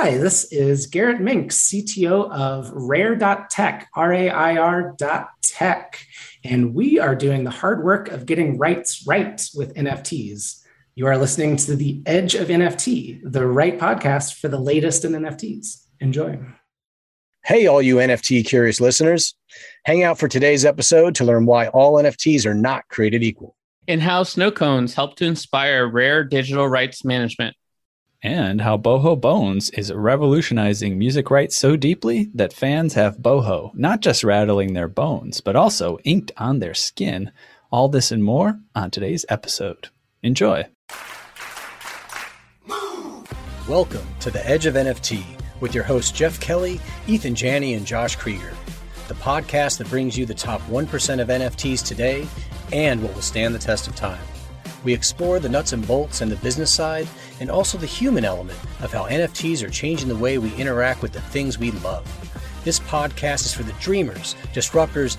Hi, this is Garrett Minks, CTO of Rair.tech, R A I R tech. And we are doing the hard work of getting rights right with NFTs. You are listening to The Edge of NFT, the right podcast for the latest in NFTs. Enjoy. Hey, all you NFT curious listeners. Hang out for today's episode to learn why all NFTs are not created equal. And how snow cones help to inspire rare digital rights management and how BohoBones is revolutionizing music rights so deeply that fans have boho not just rattling their bones, but also inked on their skin. All this and more on today's episode. Enjoy. Welcome to the Edge of NFT with your hosts Jeff Kelley, Eathan Janney, and Josh Kriger, the podcast that brings you the top 1% of NFTs today and what will stand the test of time. We explore the nuts and bolts and the business side, and also the human element of how NFTs are changing the way we interact with the things we love. This podcast is for the dreamers, disruptors,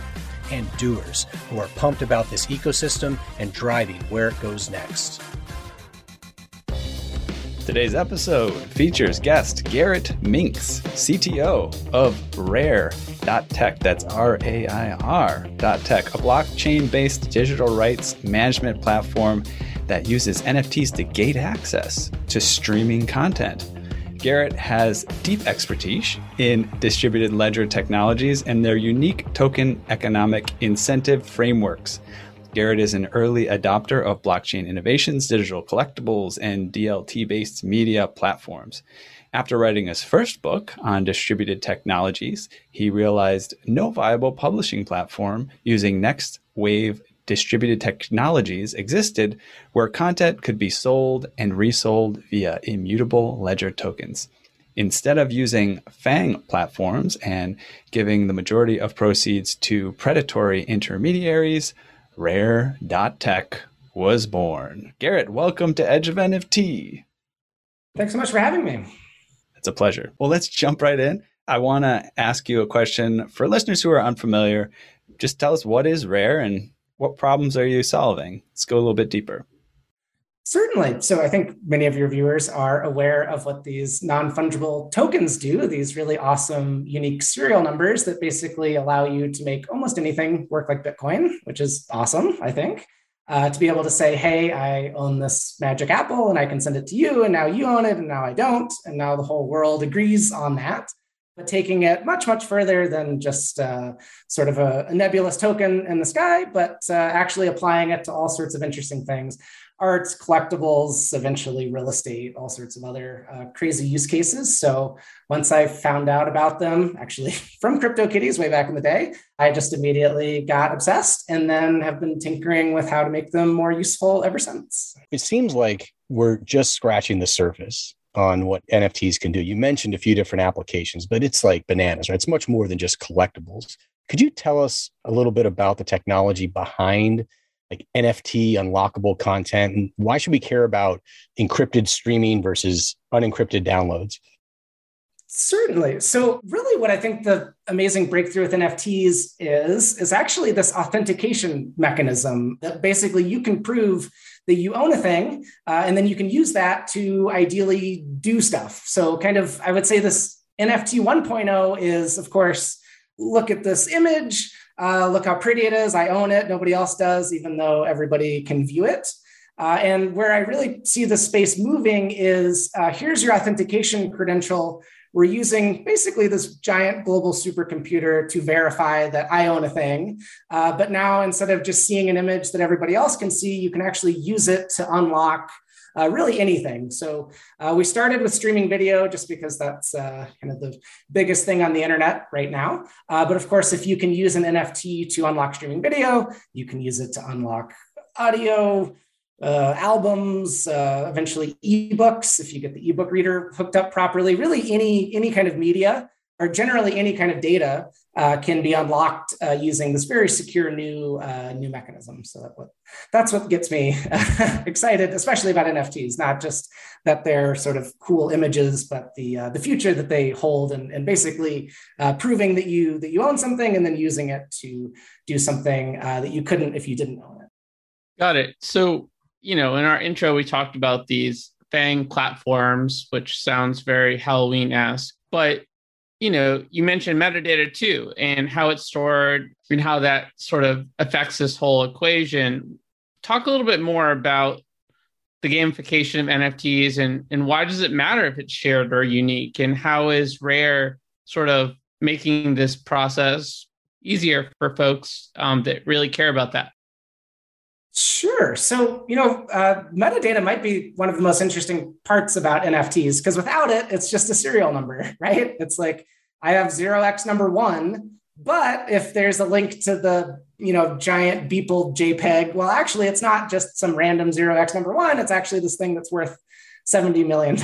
and doers who are pumped about this ecosystem and driving where it goes next. Today's episode features guest Garrett Minks, CTO of Rair.tech. That's R A I R.tech, a blockchain based digital rights management platform that uses NFTs to gate access to streaming content. Garrett has deep expertise in distributed ledger technologies and their unique token economic incentive frameworks Garrett is an early adopter of blockchain innovations, digital collectibles, and DLT based media platforms. After writing his first book on distributed technologies, he realized no viable publishing platform using next wave distributed technologies existed where content could be sold and resold via immutable ledger tokens. Instead of using FANG platforms and giving the majority of proceeds to predatory intermediaries, Rair.tech was born. Garrett, welcome to Edge of NFT. Thanks so much for having me. It's a pleasure. Well, let's jump right in. I want to ask you a question for listeners who are unfamiliar. Just tell us what is Rair and what problems are you solving? Let's go a little bit deeper. Certainly. So I think many of your viewers are aware of what these non fungible tokens do, these really awesome, unique serial numbers that basically allow you to make almost anything work like Bitcoin, which is awesome, I think. Uh, to be able to say, hey, I own this magic apple and I can send it to you, and now you own it, and now I don't. And now the whole world agrees on that. But taking it much, much further than just uh, sort of a, a, nebulous token in the sky, but uh, actually applying it to all sorts of interesting things arts, collectibles, eventually real estate, all sorts of other uh, crazy use cases. So once I found out about them, actually from CryptoKitties way back in the day, I just immediately got obsessed and then have been tinkering with how to make them more useful ever since. It seems like we're just scratching the surface on what NFTs can do. You mentioned a few different applications, but it's like bananas, right? It's much more than just collectibles. Could you tell us a little bit about the technology behind like NFT unlockable content? And why should we care about encrypted streaming versus unencrypted downloads? Certainly. So, really, what I think the amazing breakthrough with NFTs is, is actually this authentication mechanism that basically you can prove that you own a thing, uh, and then you can use that to ideally do stuff. So, kind of, I would say this NFT 1.0 is, of course, look at this image uh, look how pretty it is. I own it. Nobody else does, even though everybody can view it. Uh, and where I really see the space moving is uh, here's your authentication credential. We're using basically this giant global supercomputer to verify that I own a thing. Uh, but now, instead of just seeing an image that everybody else can see, you can actually use it to unlock uh, really anything. So uh, we started with streaming video just because that's uh, kind of the biggest thing on the internet right now. Uh, but of course, if you can use an NFT to unlock streaming video, you can use it to unlock audio, uh, albums, uh, eventually ebooks if you get the ebook reader hooked up properly. Really, any any kind of media or generally any kind of data uh, can be unlocked uh, using this very secure new uh, new mechanism. So that what, that's what gets me excited, especially about NFTs. Not just that they're sort of cool images, but the uh, the future that they hold, and, and basically uh, proving that you that you own something, and then using it to do something uh, that you couldn't if you didn't own it. Got it. So you know, in our intro, we talked about these FANG platforms, which sounds very Halloween esque. But you know, you mentioned metadata too, and how it's stored and how that sort of affects this whole equation. Talk a little bit more about the gamification of NFTs and and why does it matter if it's shared or unique, and how is Rair sort of making this process easier for folks um, that really care about that? Sure. So, you know, uh, metadata might be one of the most interesting parts about NFTs because without it, it's just a serial number, right? It's like I have 0x number one, but if there's a link to the, you know, giant Beeple JPEG, well, actually, it's not just some random 0x number one. It's actually this thing that's worth $70 million.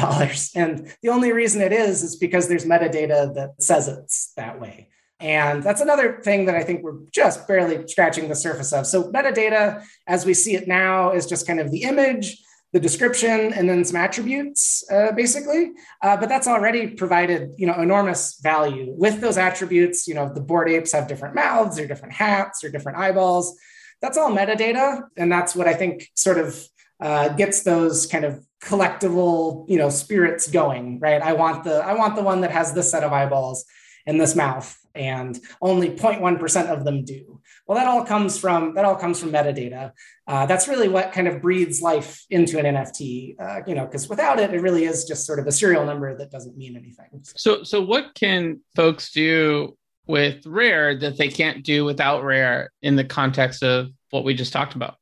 And the only reason it is is because there's metadata that says it's that way. And that's another thing that I think we're just barely scratching the surface of. So, metadata, as we see it now, is just kind of the image, the description, and then some attributes, uh, basically. Uh, but that's already provided, you know, enormous value. With those attributes, you know, the Bored Apes have different mouths or different hats or different eyeballs. That's all metadata, and that's what I think sort of uh, gets those kind of collectible, you know, spirits going. Right? I want the I want the one that has this set of eyeballs in this mouth and only 0.1% of them do. Well, that all comes from that all comes from metadata. Uh, that's really what kind of breathes life into an NFT. Uh, you know, because without it, it really is just sort of a serial number that doesn't mean anything. So, so what can folks do with Rair that they can't do without Rair in the context of what we just talked about?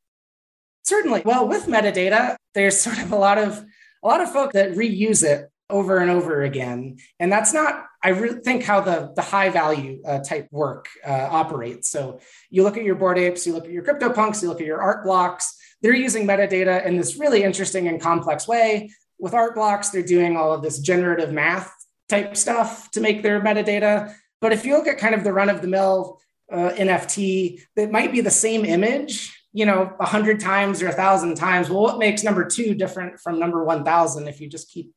Certainly. Well, with metadata, there's sort of a lot of a lot of folk that reuse it over and over again. And that's not, I really think, how the, the high value uh, type work uh, operates. So you look at your Bored Apes, you look at your CryptoPunks, you look at your art blocks, they're using metadata in this really interesting and complex way. With art blocks, they're doing all of this generative math type stuff to make their metadata. But if you look at kind of the run of the mill uh, NFT, that might be the same image, you know, a hundred times or a thousand times. Well, what makes number two different from number 1000 if you just keep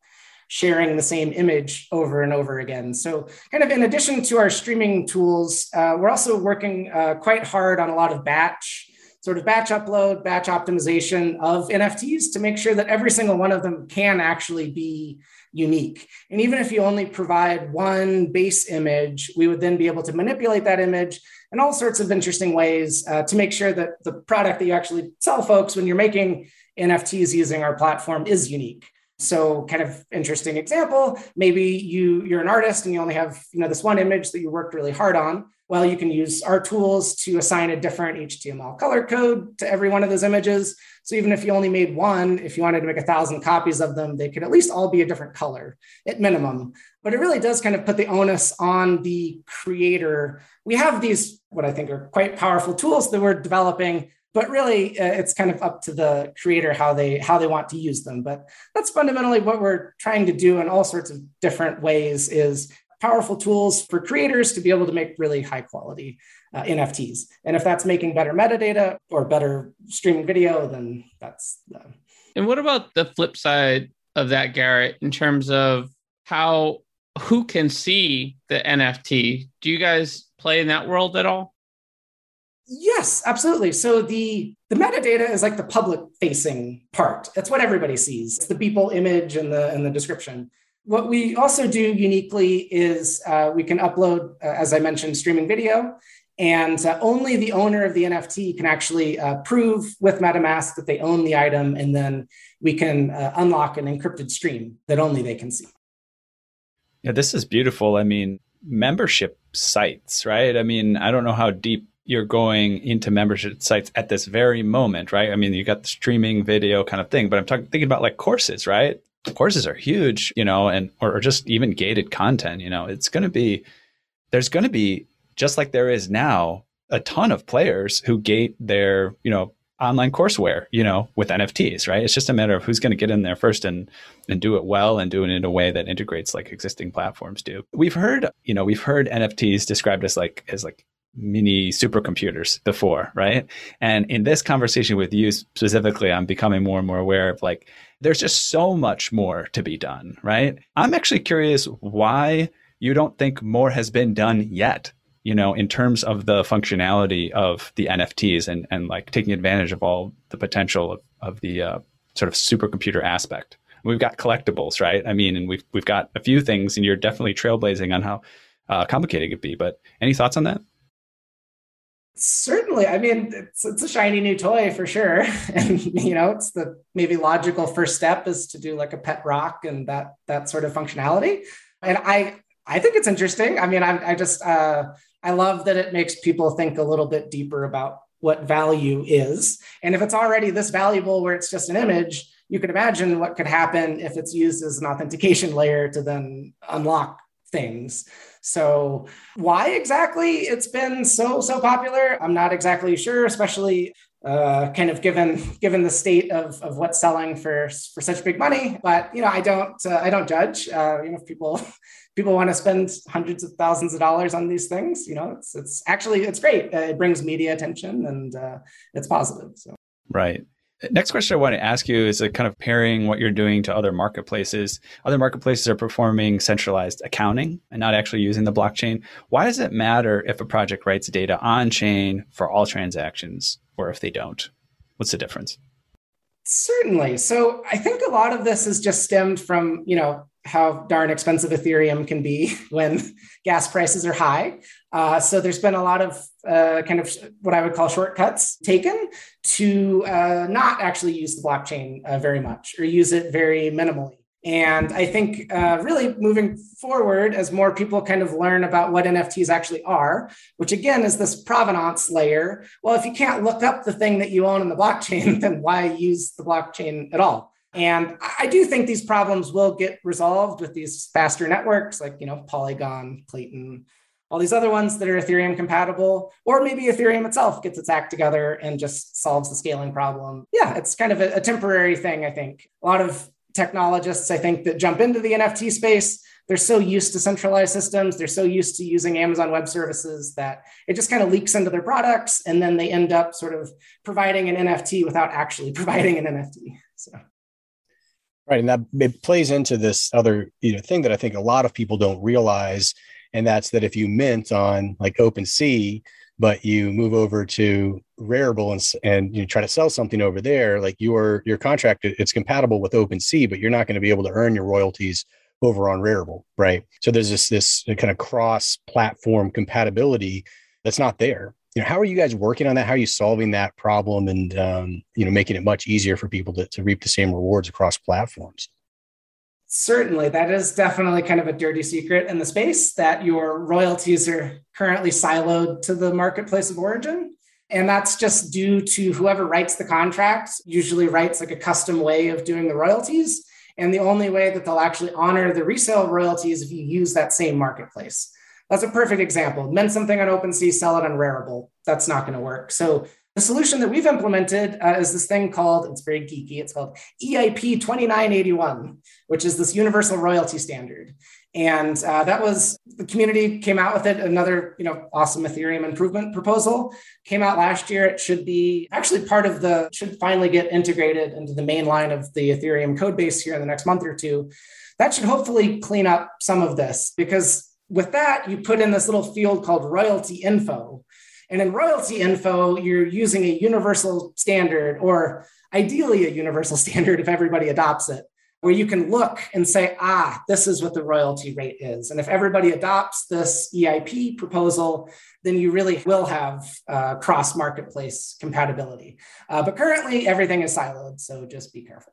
sharing the same image over and over again. So, kind of in addition to our streaming tools, uh, we're also working uh, quite hard on a lot of batch, sort of batch upload, batch optimization of NFTs to make sure that every single one of them can actually be unique. And even if you only provide one base image, we would then be able to manipulate that image in all sorts of interesting ways uh, to make sure that the product that you actually sell folks when you're making NFTs using our platform is unique. So, kind of interesting example. Maybe you you're an artist and you only have you know this one image that you worked really hard on. Well, you can use our tools to assign a different HTML color code to every one of those images. So even if you only made one, if you wanted to make a thousand copies of them, they could at least all be a different color at minimum. But it really does kind of put the onus on the creator. We have these, what I think are quite powerful tools that we're developing but really uh, it's kind of up to the creator how they how they want to use them. But that's fundamentally what we're trying to do in all sorts of different ways is powerful tools for creators to be able to make really high quality uh, nfts and if that's making better metadata or better streaming video then that's uh, and what about the flip side of that garrett in terms of how who can see the nft do you guys play in that world at all Yes, absolutely. So the the metadata is like the public facing part. That's what everybody sees. It's the Beeple image and the and the description. What we also do uniquely is uh, we can upload, uh, as I mentioned, streaming video, and uh, only the owner of the NFT can actually uh, prove with MetaMask that they own the item, and then we can uh, unlock an encrypted stream that only they can see. Yeah, this is beautiful. I mean, membership sites, right? I mean, I don't know how deep you're going into membership sites at this very moment, right? I mean, you got the streaming video kind of thing, but I'm talking thinking about like courses, right? Courses are huge, you know, and or, or just even gated content, you know, it's going to be there's going to be just like there is now a ton of players who gate their, you know, online courseware, you know, with NFTs, right? It's just a matter of who's going to get in there first and and do it well and do it in a way that integrates like existing platforms do. We've heard, you know, we've heard NFTs described as like as like mini supercomputers before, right? And in this conversation with you specifically, I'm becoming more and more aware of like, there's just so much more to be done, right? I'm actually curious why you don't think more has been done yet, you know, in terms of the functionality of the NFTs and, and like taking advantage of all the potential of, of the uh, sort of supercomputer aspect. We've got collectibles, right? I mean, and we've we've got a few things, and you're definitely trailblazing on how uh, complicated it could be. But any thoughts on that? Certainly. I mean, it's, it's a shiny new toy for sure. And, you know, it's the maybe logical first step is to do like a pet rock and that, that sort of functionality. And I, I think it's interesting. I mean, I, I just, uh, I love that it makes people think a little bit deeper about what value is. And if it's already this valuable where it's just an image, you can imagine what could happen if it's used as an authentication layer to then unlock things. So, why exactly it's been so so popular, I'm not exactly sure, especially uh, kind of given given the state of, of what's selling for for such big money. But you know, I don't uh, I don't judge. Uh, you know, if people people want to spend hundreds of thousands of dollars on these things, you know, it's it's actually it's great. Uh, it brings media attention and uh, it's positive. So right. Next question I want to ask you is a kind of pairing what you're doing to other marketplaces. Other marketplaces are performing centralized accounting and not actually using the blockchain. Why does it matter if a project writes data on chain for all transactions or if they don't? What's the difference? Certainly. So I think a lot of this is just stemmed from, you know, how darn expensive Ethereum can be when gas prices are high. Uh, so there's been a lot of uh, kind of what I would call shortcuts taken to uh, not actually use the blockchain uh, very much or use it very minimally. And I think uh, really moving forward, as more people kind of learn about what NFTs actually are, which again is this provenance layer. Well, if you can't look up the thing that you own in the blockchain, then why use the blockchain at all? And I do think these problems will get resolved with these faster networks like, you know, Polygon, Klaytn, all these other ones that are Ethereum compatible, or maybe Ethereum itself gets its act together and just solves the scaling problem. Yeah, it's kind of a, a temporary thing, I think. A lot of technologists, I think, that jump into the NFT space, they're so used to centralized systems, they're so used to using Amazon Web Services that it just kind of leaks into their products, and then they end up sort of providing an NFT without actually providing an NFT. So. Right, and that it plays into this other you know thing that I think a lot of people don't realize, and that's that if you mint on like OpenSea, but you move over to Rarible and, and you try to sell something over there, like your your contract it's compatible with OpenSea, but you're not going to be able to earn your royalties over on Rarible, right? So there's this this kind of cross platform compatibility that's not there. You know how are you guys working on that? How are you solving that problem and um, you know making it much easier for people to, to reap the same rewards across platforms certainly that is definitely kind of a dirty secret in the space that your royalties are currently siloed to the marketplace of origin and that's just due to whoever writes the contract usually writes like a custom way of doing the royalties and the only way that they'll actually honor the resale royalties if you use that same marketplace that's a perfect example. Mint something on OpenSea, sell it on Rarible. That's not going to work. So the solution that we've implemented uh, is this thing called, it's very geeky, it's called EIP 2981, which is this universal royalty standard. And uh, that was the community came out with it. Another, you know, awesome Ethereum improvement proposal came out last year. It should be actually part of the should finally get integrated into the main line of the Ethereum code base here in the next month or two. That should hopefully clean up some of this because with that, you put in this little field called royalty info. And in royalty info, you're using a universal standard, or ideally a universal standard if everybody adopts it, where you can look and say, ah, this is what the royalty rate is. And if everybody adopts this EIP proposal, then you really will have uh, cross marketplace compatibility. Uh, but currently, everything is siloed. So just be careful.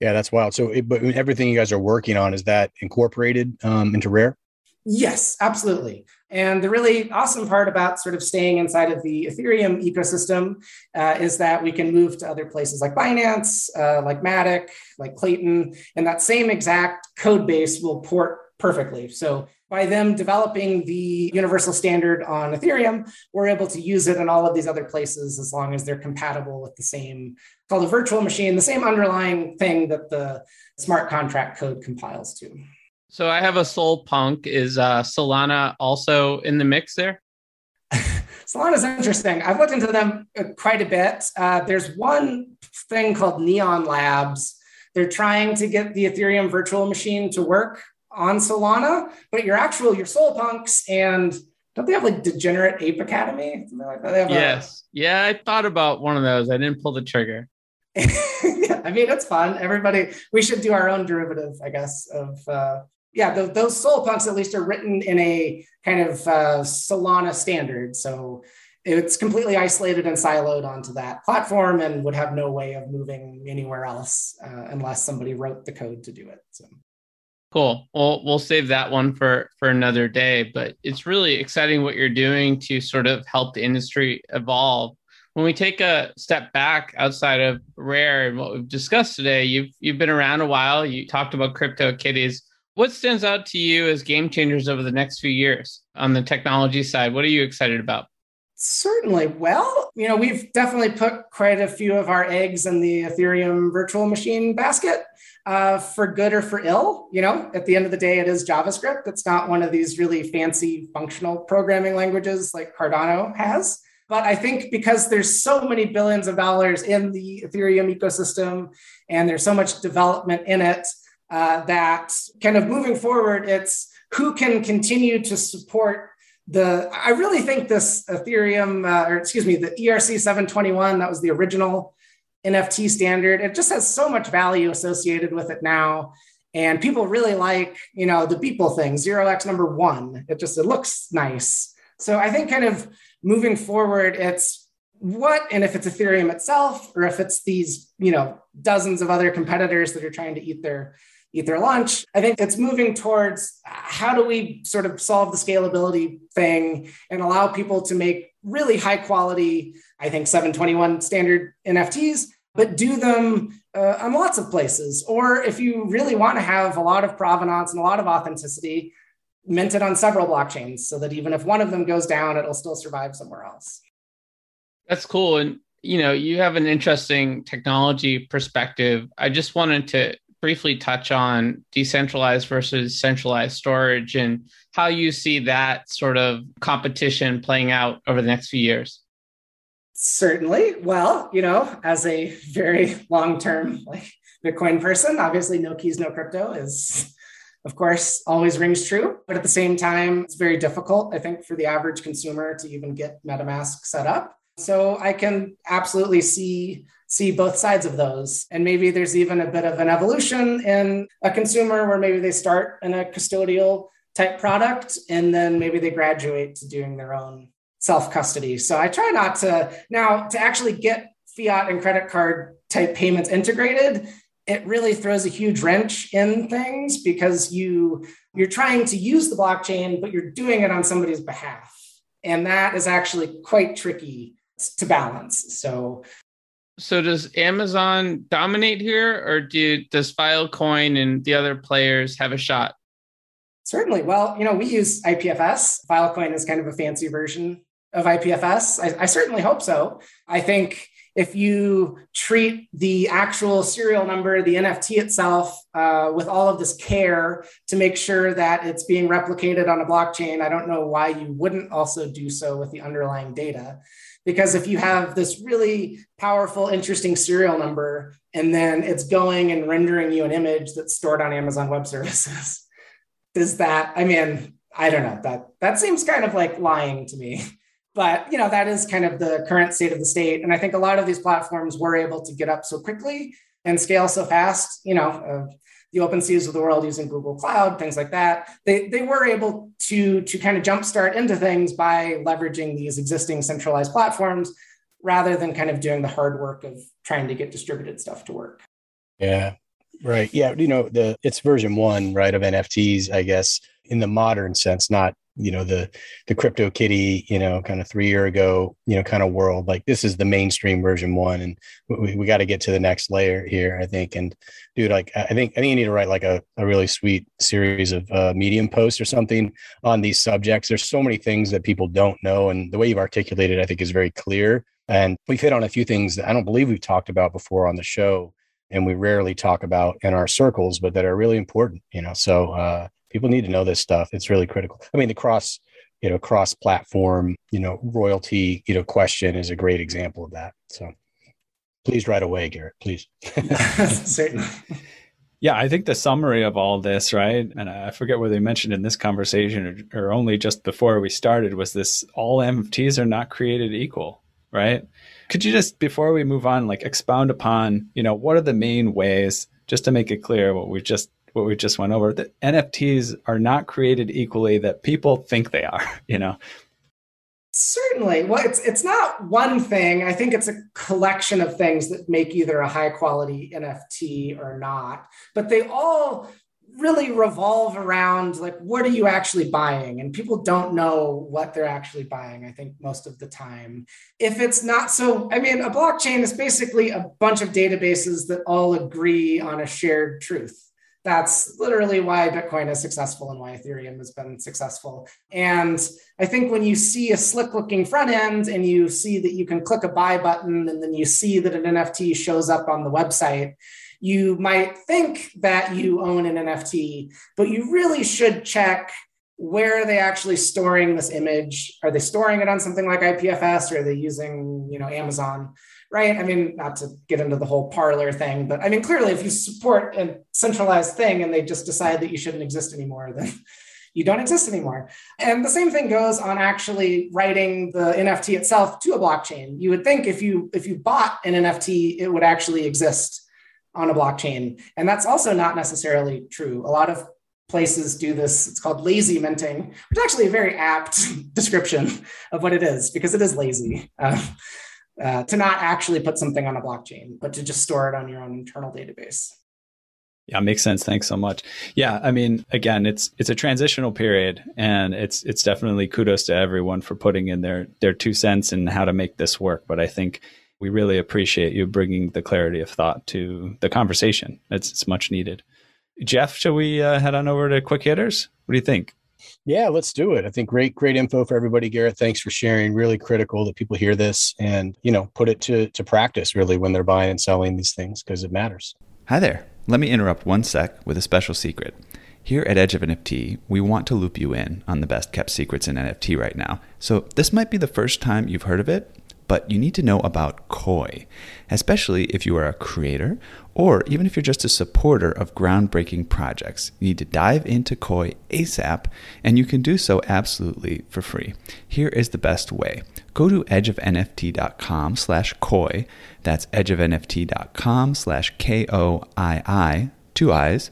Yeah, that's wild. So, it, but everything you guys are working on is that incorporated um, into Rair? Yes, absolutely. And the really awesome part about sort of staying inside of the Ethereum ecosystem uh, is that we can move to other places like Binance, uh, like Matic, like Klaytn, and that same exact code base will port perfectly. So by them developing the universal standard on Ethereum, we're able to use it in all of these other places as long as they're compatible with the same called a virtual machine, the same underlying thing that the smart contract code compiles to. So I have a SolPunk. Is uh, Solana also in the mix there? Solana's interesting. I've looked into them uh, quite a bit. Uh, there's one thing called Neon Labs. They're trying to get the Ethereum virtual machine to work on Solana, but your actual your SolPunks and don't they have like Degenerate Ape Academy? Like yes. A... yeah, I thought about one of those. I didn't pull the trigger. yeah, I mean, it's fun. Everybody, we should do our own derivative, I guess, of uh, yeah, the, those SolPunks at least are written in a kind of uh, Solana standard. So it's completely isolated and siloed onto that platform and would have no way of moving anywhere else uh, unless somebody wrote the code to do it. So. Cool. Well, we'll save that one for for another day. But it's really exciting what you're doing to sort of help the industry evolve. When we take a step back outside of Rair and what we've discussed today, you've you've been around a while. You talked about crypto kitties. What stands out to you as game changers over the next few years on the technology side? What are you excited about? Certainly. Well, you know, we've definitely put quite a few of our eggs in the Ethereum virtual machine basket uh, for good or for ill. You know, at the end of the day, it is JavaScript. It's not one of these really fancy functional programming languages like Cardano has. But I think because there's so many billions of dollars in the Ethereum ecosystem and there's so much development in it, uh, that kind of moving forward, it's who can continue to support the. I really think this Ethereum, uh, or excuse me, the ERC 721, that was the original NFT standard. It just has so much value associated with it now. And people really like, you know, the Beeple thing, zero X number one. It just, it looks nice. So I think kind of moving forward, it's what, and if it's Ethereum itself, or if it's these, you know, dozens of other competitors that are trying to eat their eat their lunch. I think it's moving towards how do we sort of solve the scalability thing and allow people to make really high quality, I think 721 standard NFTs, but do them uh, on lots of places. Or if you really want to have a lot of provenance and a lot of authenticity, mint it on several blockchains so that even if one of them goes down, it'll still survive somewhere else. That's cool. And you know, you have an interesting technology perspective. I just wanted to briefly touch on decentralized versus centralized storage and how you see that sort of competition playing out over the next few years. Certainly. Well, you know, as a very long-term like Bitcoin person, obviously no keys, no crypto is of course always rings true, but at the same time it's very difficult I think for the average consumer to even get MetaMask set up. So I can absolutely see see both sides of those. And maybe there's even a bit of an evolution in a consumer where maybe they start in a custodial type product and then maybe they graduate to doing their own self custody. So I try not to now to actually get fiat and credit card type payments integrated it really throws a huge wrench in things because you you're trying to use the blockchain but you're doing it on somebody's behalf and that is actually quite tricky to balance so so does Amazon dominate here, or do does Filecoin and the other players have a shot? Certainly. Well, you know, we use IPFS. Filecoin is kind of a fancy version of IPFS. I, I certainly hope so. I think if you treat the actual serial number, the NFT itself, uh, with all of this care to make sure that it's being replicated on a blockchain, I don't know why you wouldn't also do so with the underlying data. Because if you have this really powerful, interesting serial number, and then it's going and rendering you an image that's stored on Amazon Web Services, does that, I mean, I don't know, that that seems kind of like lying to me. But you know, that is kind of the current state of the state. And I think a lot of these platforms were able to get up so quickly and scale so fast. You know, uh, the OpenSeas of the world using Google Cloud, things like that. They, they were able to, to kind of jumpstart into things by leveraging these existing centralized platforms rather than kind of doing the hard work of trying to get distributed stuff to work. Yeah. Right. Yeah. You know, the it's version one, right, of NFTs, I guess, in the modern sense, not you know the the crypto kitty you know kind of three year ago you know kind of world like this is the mainstream version one and we, we got to get to the next layer here i think and dude like i think i think you need to write like a, a really sweet series of uh, medium posts or something on these subjects. There's so many things that people don't know and the way you've articulated i think is very clear and we've hit on a few things that i don't believe we've talked about before on the show and we rarely talk about in our circles but that are really important you know so uh people need to know this stuff. It's really critical. I mean, the cross, you know, cross platform, you know, royalty, you know, question is a great example of that. So please right away, Garrett, please. Certainly. Yeah, I think the summary of all this, right? And I forget whether they mentioned in this conversation or, or only just before we started was this all NFTs are not created equal, right? could you just before we move on, like expound upon, you know, what are the main ways, just to make it clear what we just what we just went over, that NFTs are not created equally that people think they are, you know? Certainly. Well, it's it's not one thing. I think it's a collection of things that make either a high quality NFT or not. But they all really revolve around like what are you actually buying and people don't know what they're actually buying i think most of the time if it's not so i mean a blockchain is basically a bunch of databases that all agree on a shared truth that's literally why Bitcoin is successful and why Ethereum has been successful. And I think when you see a slick looking front end and you see that you can click a buy button and then you see that an NFT shows up on the website, you might think that you own an NFT, but you really should check where are they actually storing this image? Are they storing it on something like IPFS or are they using, you know, Amazon? Right? I mean, not to get into the whole Parler thing, but I mean, clearly, if you support a centralized thing and they just decide that you shouldn't exist anymore, then you don't exist anymore. And the same thing goes on actually writing the NFT itself to a blockchain. You would think if you if you bought an NFT, it would actually exist on a blockchain, and that's also not necessarily true. A lot of places do this. It's called lazy minting, which is actually a very apt description of what it is because it is lazy. Uh, uh, to not actually put something on a blockchain, but to just store it on your own internal database. Yeah, makes sense. Thanks so much. Yeah, I mean, again, it's it's a transitional period, and it's it's definitely kudos to everyone for putting in their their two cents in how to make this work. But I think we really appreciate you bringing the clarity of thought to the conversation. It's it's much needed. Jeff, shall we uh, head on over to quick hitters? What do you think? Yeah, let's do it. I think great, great info for everybody. Garrett, thanks for sharing. Really critical that people hear this and you know put it to to practice really when they're buying and selling these things because it matters. Hi there. Let me interrupt one sec with a special secret. Here at Edge of NFT, we want to loop you in on the best kept secrets in NFT right now. So this might be the first time you've heard of it, but you need to know about Koii, especially if you are a creator or even if you're just a supporter of groundbreaking projects. You need to dive into Koii ASAP, and you can do so absolutely for free. Here is the best way. Go to edgeofnft.com slash Koii. That's edgeofnft.com slash K-O-I-I, two eyes.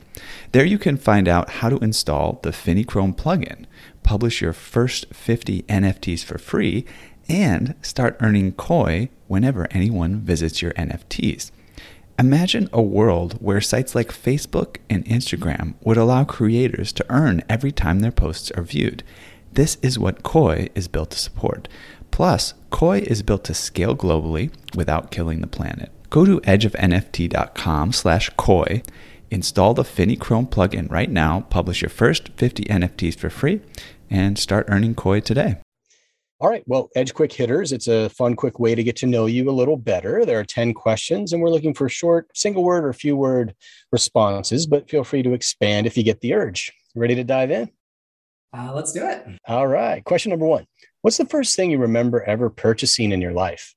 There you can find out how to install the Finnie Chrome plugin, publish your first 50 NFTs for free, and start earning Koii whenever anyone visits your NFTs. Imagine a world where sites like Facebook and Instagram would allow creators to earn every time their posts are viewed. This is what Koii is built to support. Plus, Koii is built to scale globally without killing the planet. Go to edgeofnft.com slash Koii, install the Finnie Chrome plugin right now, publish your first 50 NFTs for free, and start earning Koii today. All right. Well, Edge Quick Hitters, it's a fun, quick way to get to know you a little better. There are 10 questions, and we're looking for short, single word or few word responses, but feel free to expand if you get the urge. Ready to dive in? Uh, let's do it. All right. Question number one What's the first thing you remember ever purchasing in your life?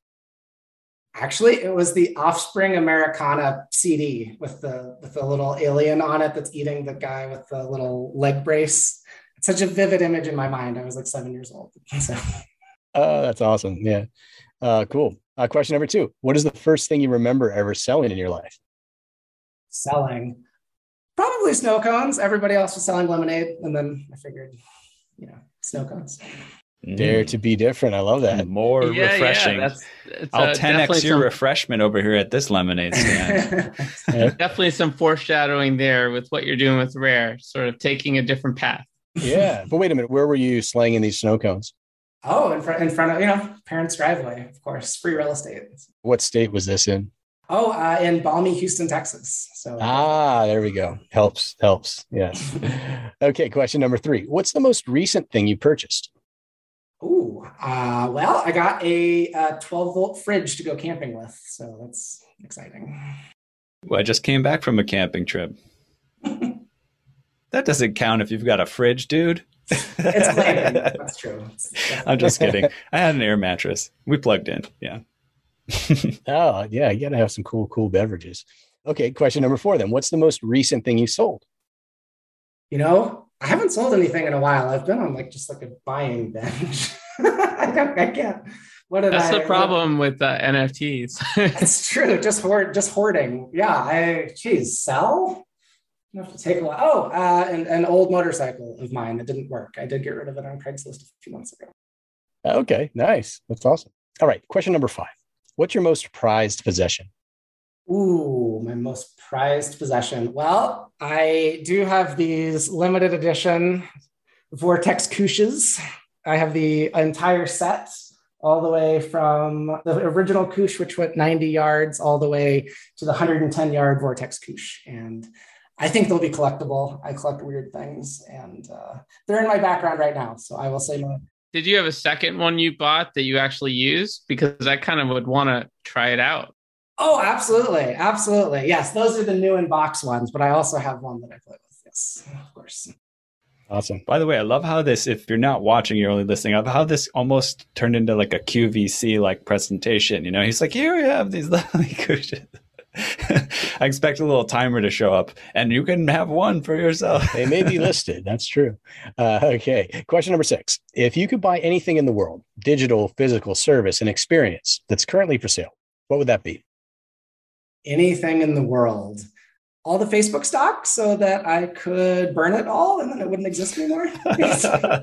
Actually, it was the Offspring Americana CD with the with the little alien on it that's eating the guy with the little leg brace. It's such a vivid image in my mind. I was like seven years old. So. Oh, that's awesome. Yeah. Uh, cool. Uh, question number two What is the first thing you remember ever selling in your life? Selling. Probably snow cones. Everybody else was selling lemonade. And then I figured, you know, snow cones. Dare to be different. I love that. More yeah, refreshing. Yeah, I'll 10x your some... refreshment over here at this lemonade stand. definitely some foreshadowing there with what you're doing with Rair, sort of taking a different path. yeah. But wait a minute. Where were you slanging these snow cones? Oh, in front in front of you know parents' driveway, of course, free real estate. What state was this in? Oh, uh, in balmy Houston, Texas. So ah, there we go. Helps, helps. Yes. okay. Question number three. What's the most recent thing you purchased? Ooh, uh, well, I got a, a uh, 12 volt fridge to go camping with, so that's exciting. Well, I just came back from a camping trip. that doesn't count if you've got a fridge, dude it's glamping. That's true. I'm just kidding. I had an air mattress. We plugged in. Yeah. oh, yeah. You got to have some cool, cool beverages. Okay. Question number four then. What's the most recent thing you sold? You know, I haven't sold anything in a while. I've been on like just like a buying binge. I, don't, I can't. what did That's I, the problem with uh, NFTs. It's true. Just hoard, just hoarding. Yeah. I, geez, sell. Have to take a while. Oh, uh, an, an old motorcycle of mine that didn't work. I did get rid of it on Craigslist a few months ago. Okay, nice. That's awesome. All right, question number five. What's your most prized possession? Ooh, my most prized possession. Well, I do have these limited edition Vortex Kooshas. I have the entire set, all the way from the original Koosh, which went 90 yards, all the way to the 110 yard Vortex Koosh. And I think they'll be collectible. I collect weird things, and uh, they're in my background right now. So I will say no. Did you have a second one you bought that you actually used? Because I kind of would want to try it out. Oh, absolutely. Absolutely. Yes, those are the new in box ones, but I also have one that I play with. Yes, of course. Awesome. By the way, I love how this, if you're not watching, you're only listening, I love how this almost turned into like a QVC like presentation. You know, he's like, here we have these lovely cushions. I expect a little timer to show up and you can have one for yourself. they may be listed. That's true. Uh, okay. Question number six. If you could buy anything in the world, digital, physical, service, and experience that's currently for sale, what would that be? Anything in the world. All the Facebook stock so that I could burn it all and then it wouldn't exist anymore.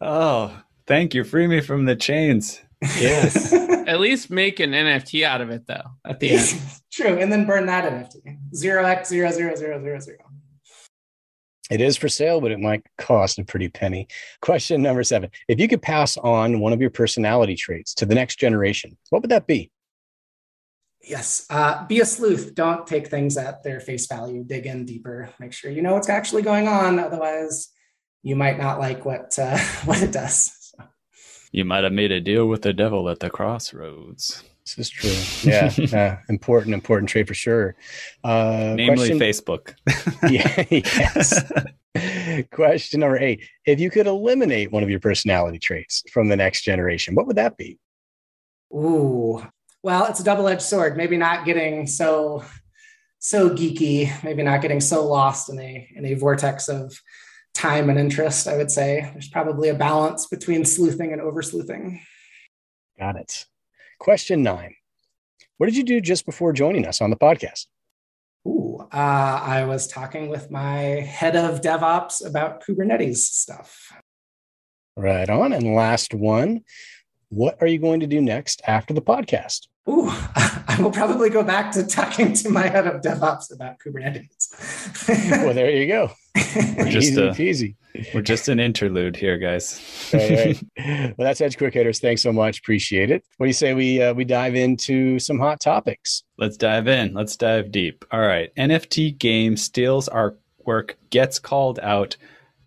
oh, thank you. Free me from the chains. Yes. At least make an NFT out of it though at the end. True. And then burn that NFT. Zero X zero zero zero zero zero. It is for sale, but it might cost a pretty penny. Question number seven. If you could pass on one of your personality traits to the next generation, what would that be? Yes. Uh, be a sleuth. Don't take things at their face value. Dig in deeper. Make sure you know what's actually going on. Otherwise, you might not like what uh, what it does. So. You might have made a deal with the devil at the crossroads. This is true. Yeah, uh, important, important trait for sure. Uh, Namely, question, Facebook. yeah, yes. question number eight: If you could eliminate one of your personality traits from the next generation, what would that be? Ooh, well, it's a double-edged sword. Maybe not getting so so geeky. Maybe not getting so lost in a in a vortex of time and interest. I would say there's probably a balance between sleuthing and over sleuthing. Got it. Question nine. What did you do just before joining us on the podcast? Ooh, uh, I was talking with my head of DevOps about Kubernetes stuff. Right on. And last one. What are you going to do next after the podcast? Ooh, I will probably go back to talking to my head of DevOps about Kubernetes. well, there you go. We're just Easy a- peasy. We're just an interlude here, guys. Right, right. Well, that's Edge Quick Hitters. Thanks so much. Appreciate it. What do you say we uh, we dive into some hot topics? Let's dive in. Let's dive deep. All right. NFT game steals our work, gets called out,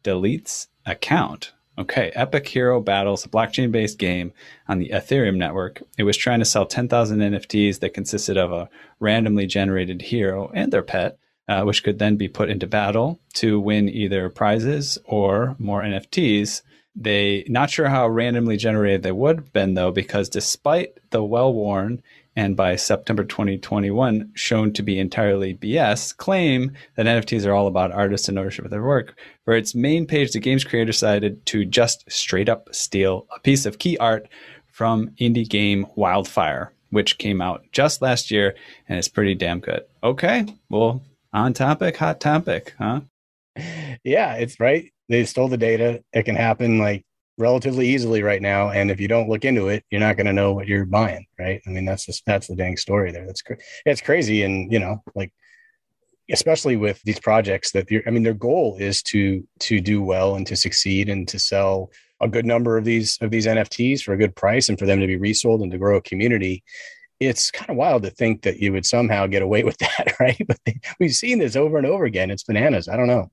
deletes account. Okay. Epic Hero Battles, a blockchain based game on the Ethereum network. It was trying to sell 10,000 NFTs that consisted of a randomly generated hero and their pet, uh, which could then be put into battle to win either prizes or more NFTs. They not sure how randomly generated they would have been though, because despite the well-worn and by September 2021 shown to be entirely BS claim that NFTs are all about artists and ownership of their work. For its main page, the game's creator decided to just straight up steal a piece of key art from indie game Wildfire, which came out just last year and is pretty damn good. Okay, well, on topic, hot topic, huh? Yeah, it's right. They stole the data. It can happen like relatively easily right now, and if you don't look into it, you're not going to know what you're buying, right? I mean, that's just that's the dang story there. That's it's crazy, and you know, like especially with these projects that I mean, their goal is to to do well and to succeed and to sell a good number of these of these NFTs for a good price and for them to be resold and to grow a community. It's kind of wild to think that you would somehow get away with that, right? But we've seen this over and over again. It's bananas. I don't know.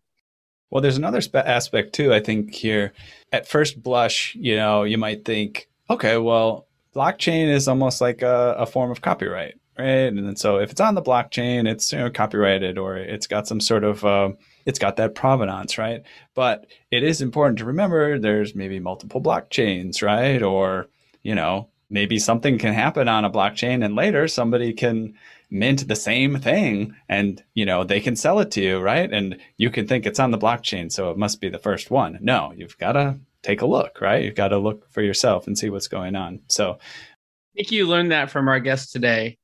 Well, there's another spe- aspect too. I think here, at first blush, you know, you might think, okay, well, blockchain is almost like a, a form of copyright, right? And then so if it's on the blockchain, it's you know copyrighted or it's got some sort of uh, it's got that provenance, right? But it is important to remember there's maybe multiple blockchains, right? Or you know, maybe something can happen on a blockchain and later somebody can mint the same thing and you know they can sell it to you right and you can think it's on the blockchain so it must be the first one no you've got to take a look, right? You've got to look for yourself and see what's going on. So, I think you learned that from our guest today.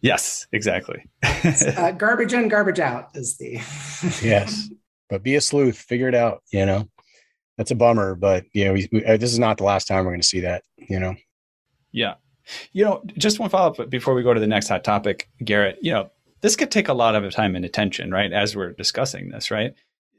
Yes, exactly. uh, garbage in, garbage out is the. yes, but be a sleuth. Figure it out. You know, that's a bummer, but you know, we, we, uh, this is not the last time we're going to see that. You know. Yeah, you know, just one follow up before we go to the next hot topic, Garrett. You know, this could take a lot of time and attention, right? As we're discussing this, right?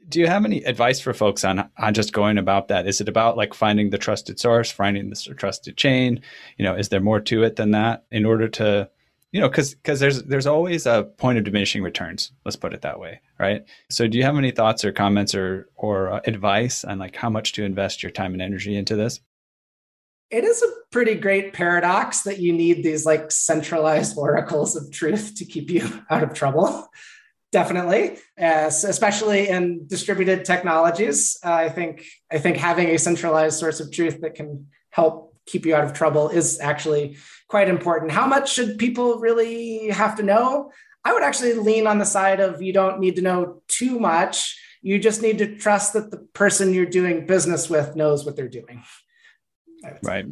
Do you have any advice for folks on on just going about that? Is it about like finding the trusted source, finding the trusted chain? You know, is there more to it than that in order to you know because because there's there's always a point of diminishing returns let's put it that way right? So do you have any thoughts or comments or or uh, advice on like how much to invest your time and energy into this? It is a pretty great paradox that you need these like centralized oracles of truth to keep you out of trouble. Definitely. Especially in distributed technologies uh, i think i think having a centralized source of truth that can help keep you out of trouble is actually quite important how much should people really have to know i would actually lean on the side of you don't need to know too much you just need to trust that the person you're doing business with knows what they're doing Right.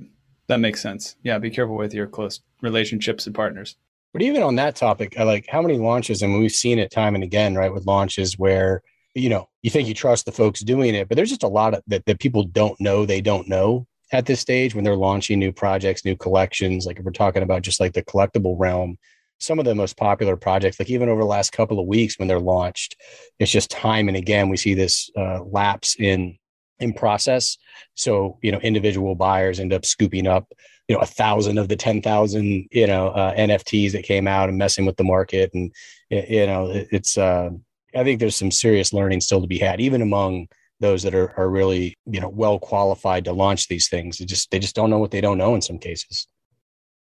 That makes sense. Yeah. Be careful with your close relationships and partners. But even on that topic, I like how many launches, and we've seen it time and again, right, with launches where you know you think you trust the folks doing it, but there's just a lot of that that people don't know they don't know at this stage when they're launching new projects, new collections. Like if we're talking about just like the collectible realm, some of the most popular projects, like even over the last couple of weeks when they're launched, it's just time and again we see this uh, lapse in in process. So, you know, individual buyers end up scooping up, you know, a thousand of the 10,000, you know, uh, NFTs that came out and messing with the market. And, you know, it's, uh, I think there's some serious learning still to be had, even among those that are, are really, you know, well qualified to launch these things. They just, they just don't know what they don't know in some cases.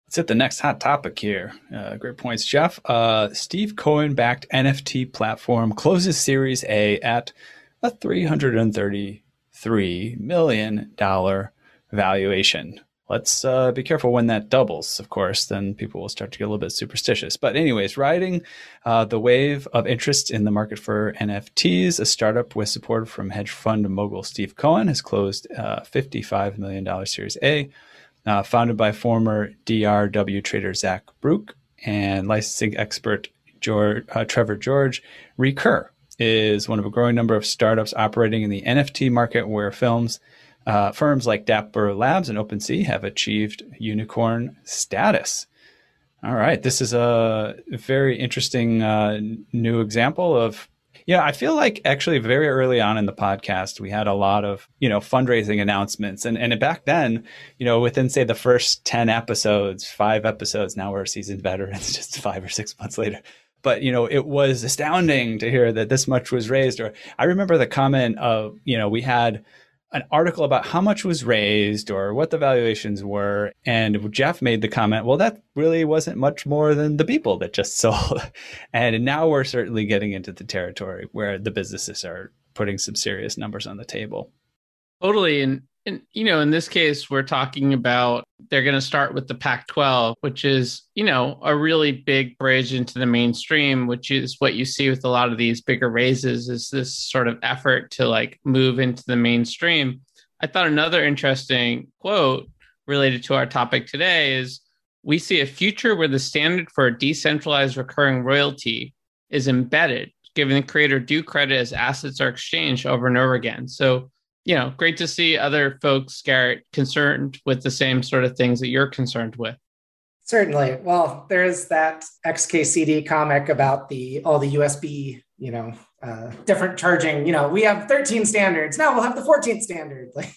Let's hit the next hot topic here. Uh, great points, Jeff. Uh, Steve Cohen backed NFT platform closes Series A at a 330 $3 million valuation. Let's uh, be careful when that doubles, of course, then people will start to get a little bit superstitious. But, anyways, riding uh, the wave of interest in the market for NFTs, a startup with support from hedge fund mogul Steve Cohen has closed uh, $55 million Series A, uh, founded by former DRW trader Zach Bruch and licensing expert George, uh, Trevor George Recur is one of a growing number of startups operating in the NFT market where films uh, firms like Dapper Labs and OpenSea have achieved unicorn status. All right, this is a very interesting uh, new example of. Yeah, I feel like actually very early on in the podcast we had a lot of you know fundraising announcements, and and back then you know within say the first ten episodes, five episodes, now we're seasoned veterans, just five or six months later but you know it was astounding to hear that this much was raised or i remember the comment of you know we had an article about how much was raised or what the valuations were and jeff made the comment well that really wasn't much more than the people that just sold. And now we're certainly getting into the territory where the businesses are putting some serious numbers on the table. Totally and and you know, in this case, we're talking about they're going to start with the Pac-12, which is you know a really big bridge into the mainstream, which is what you see with a lot of these bigger raises. Is this sort of effort to like move into the mainstream? I thought another interesting quote related to our topic today is we see a future where the standard for a decentralized recurring royalty is embedded, giving the creator due credit as assets are exchanged over and over again. So you know, great to see other folks, Garrett, concerned with the same sort of things that you're concerned with. Certainly. Well, there's that XKCD comic about the all the USB, you know, uh, different charging. You know, we have 13 standards now. We'll have the 14th standard, like,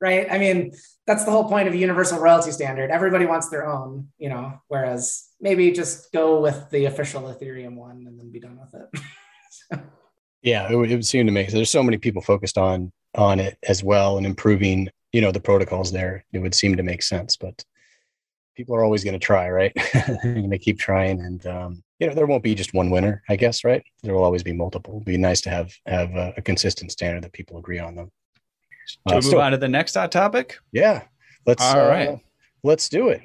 right? I mean, that's the whole point of a universal royalty standard. Everybody wants their own, you know. Whereas maybe just go with the official Ethereum one and then be done with it. yeah, it would, it would seem to make. There's so many people focused on on it as well and improving, you know, the protocols there. It would seem to make sense, but people are always going to try, right? They're going to keep trying, and um, you know, there won't be just one winner, I guess, right? There will always be multiple. It'd be nice to have have a, a consistent standard that people agree on them. Uh, move so, on to the next hot topic? Yeah, let's. All right, uh, let's do it.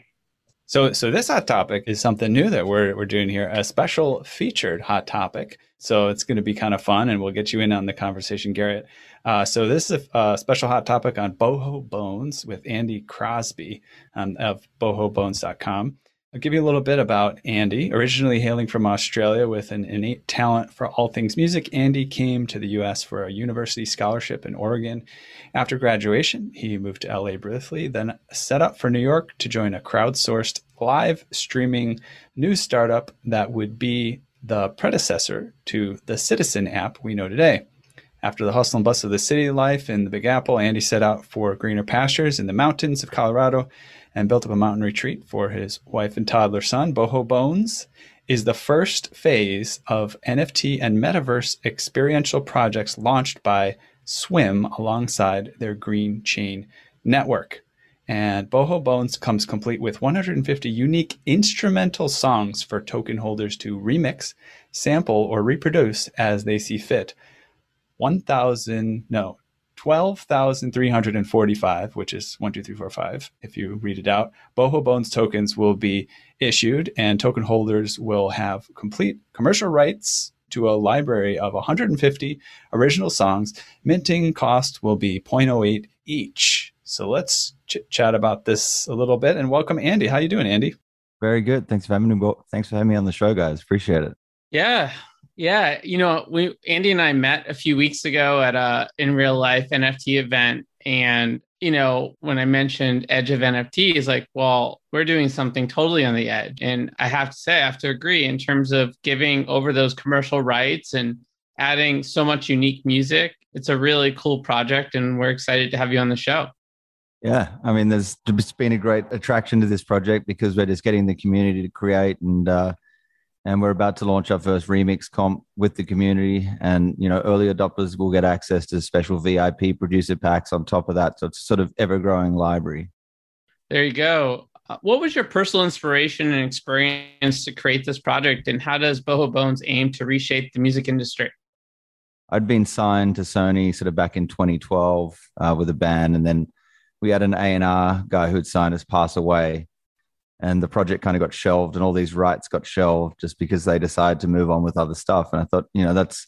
So, so this hot topic is something new that we're we're doing here, a special featured hot topic. So it's going to be kind of fun, and we'll get you in on the conversation, Garrett. Uh, so this is a, a, special hot topic on boho bones with Andy Crosby um, of bohobones.com. I'll give you a little bit about Andy. Originally hailing from Australia with an innate talent for all things music, Andy came to the US for a university scholarship in Oregon. After graduation, he moved to LA briefly, then set up for New York to join a crowdsourced live streaming news startup that would be the predecessor to the Citizen app we know today. After the hustle and bustle of the city life in the Big Apple, Andy set out for greener pastures in the mountains of Colorado and built up a mountain retreat for his wife and toddler son. Boho Bones is the first phase of NFT and metaverse experiential projects launched by Swim alongside their Green Chain network. And Boho Bones comes complete with 150 unique instrumental songs for token holders to remix, sample, or reproduce as they see fit. 1,000, no, 12,345, which is 12345 if you read it out, Boho Bones tokens will be issued, and token holders will have complete commercial rights to a library of 150 original songs. Minting cost will be 0.08 each. So let's chit chat about this a little bit and welcome Andy. How you doing, Andy? Very good. Thanks for having me. Thanks for having me on the show, guys. Appreciate it. Yeah, yeah, you know, we Andy and I met a few weeks ago at a in real life NFT event, and you know, when I mentioned edge of NFT, is like, well, we're doing something totally on the edge, and I have to say, I have to agree in terms of giving over those commercial rights and adding so much unique music. It's a really cool project, and we're excited to have you on the show. Yeah, I mean, there's been a great attraction to this project because we're just getting the community to create and. Uh, and we're about to launch our first remix comp with the community. And you know early adopters will get access to special vip producer packs on top of that. So it's sort of ever growing library. There you go. Uh, what was your personal inspiration and experience to create this project? And how does boho bones aim to reshape the music industry? I'd been signed to sony sort of back in 2012 uh, with a band. And then we had an a&r guy who'd signed us pass away and the project kind of got shelved and all these rights got shelved just because they decided to move on with other stuff. And i thought you know that's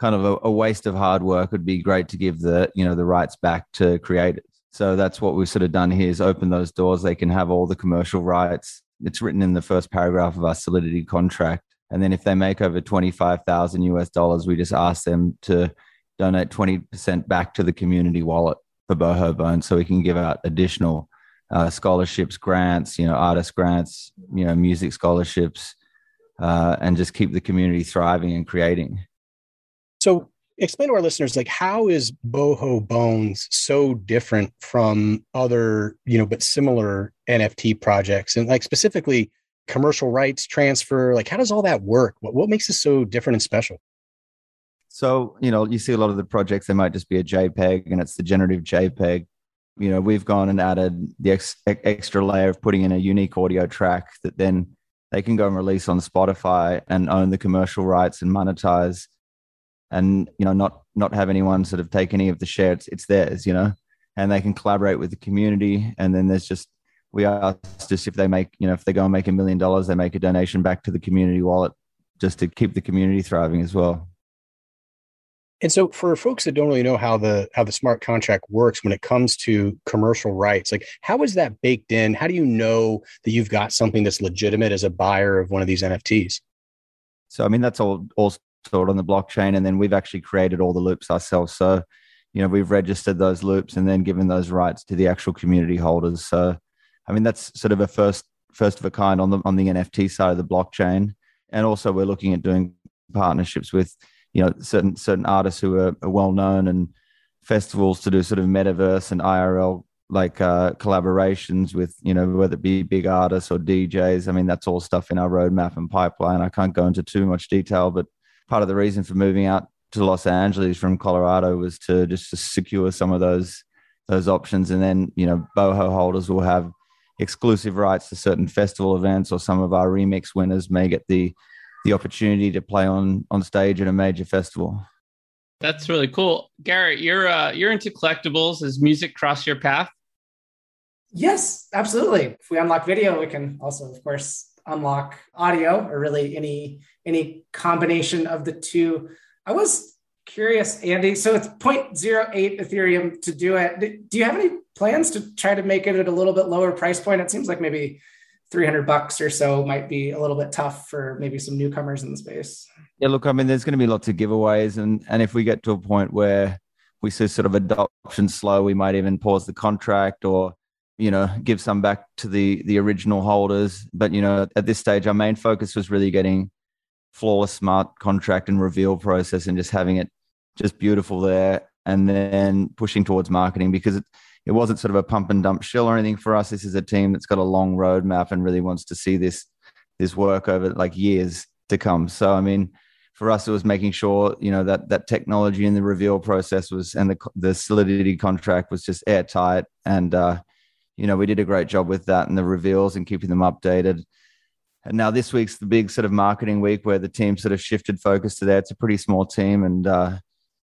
kind of a, a waste of hard work. It would be great to give the you know the rights back to creators. So that's what we've sort of done here is open those doors. They can have all the commercial rights. It's written in the first paragraph of our solidity contract. And then if they make over 25,000 US dollars we just ask them to donate 20% back to the community wallet for boho bone so we can give out additional uh, scholarships, grants, you know, artist grants, you know, music scholarships, uh, and just keep the community thriving and creating. So, explain to our listeners, like, how is Boho Bones so different from other, you know, but similar NFT projects, and like specifically commercial rights transfer? Like, how does all that work? What what makes this so different and special? So, you know, you see a lot of the projects, they might just be a JPEG and it's the generative JPEG you know we've gone and added the ex- extra layer of putting in a unique audio track that then they can go and release on spotify and own the commercial rights and monetize and you know not not have anyone sort of take any of the share. It's, it's theirs you know and they can collaborate with the community. And then there's just we ask just if they make you know if they go and make a million dollars they make a donation back to the community wallet just to keep the community thriving as well and so for folks that don't really know how the how the smart contract works when it comes to commercial rights, like how is that baked in? How do you know that you've got something that's legitimate as a buyer of one of these NFTs? So I mean that's all all stored on the blockchain and then we've actually created all the loops ourselves. So you know we've registered those loops and then given those rights to the actual community holders. So I mean that's sort of a first first of a kind on the on the NFT side of the blockchain. And also we're looking at doing partnerships with you know certain certain artists who are, are well known and festivals to do sort of metaverse and IRL like uh, collaborations with you know whether it be big artists or DJs. I mean that's all stuff in our roadmap and pipeline. I can't go into too much detail, but part of the reason for moving out to Los Angeles from Colorado was to just to secure some of those those options, and then you know boho holders will have exclusive rights to certain festival events, or some of our remix winners may get the the opportunity to play on on stage at a major festival. That's really cool, Garrett. You're uh, you're into collectibles. Has music crossed your path? Yes, absolutely. If we unlock video, we can also, of course, unlock audio or really any any combination of the two. I was curious, Andy. So it's 0.08 Ethereum to do it. Do you have any plans to try to make it at a little bit lower price point? It seems like maybe 300 bucks or so might be a little bit tough for maybe some newcomers in the space. Yeah, look, I mean, there's going to be lots of giveaways, and and if we get to a point where we see sort of adoption slow, we might even pause the contract or you know give some back to the the original holders. But you know, at this stage, our main focus was really getting flawless smart contract and reveal process and just having it just beautiful there, and then pushing towards marketing because it it wasn't sort of a pump and dump shill or anything for us. This is a team that's got a long roadmap and really wants to see this this work over like years to come. So I mean for us, it was making sure you know that that technology and the reveal process was and the the solidity contract was just airtight, and uh, you know we did a great job with that and the reveals and keeping them updated. And now this week's the big sort of marketing week where the team sort of shifted focus to that. It's a pretty small team, and uh,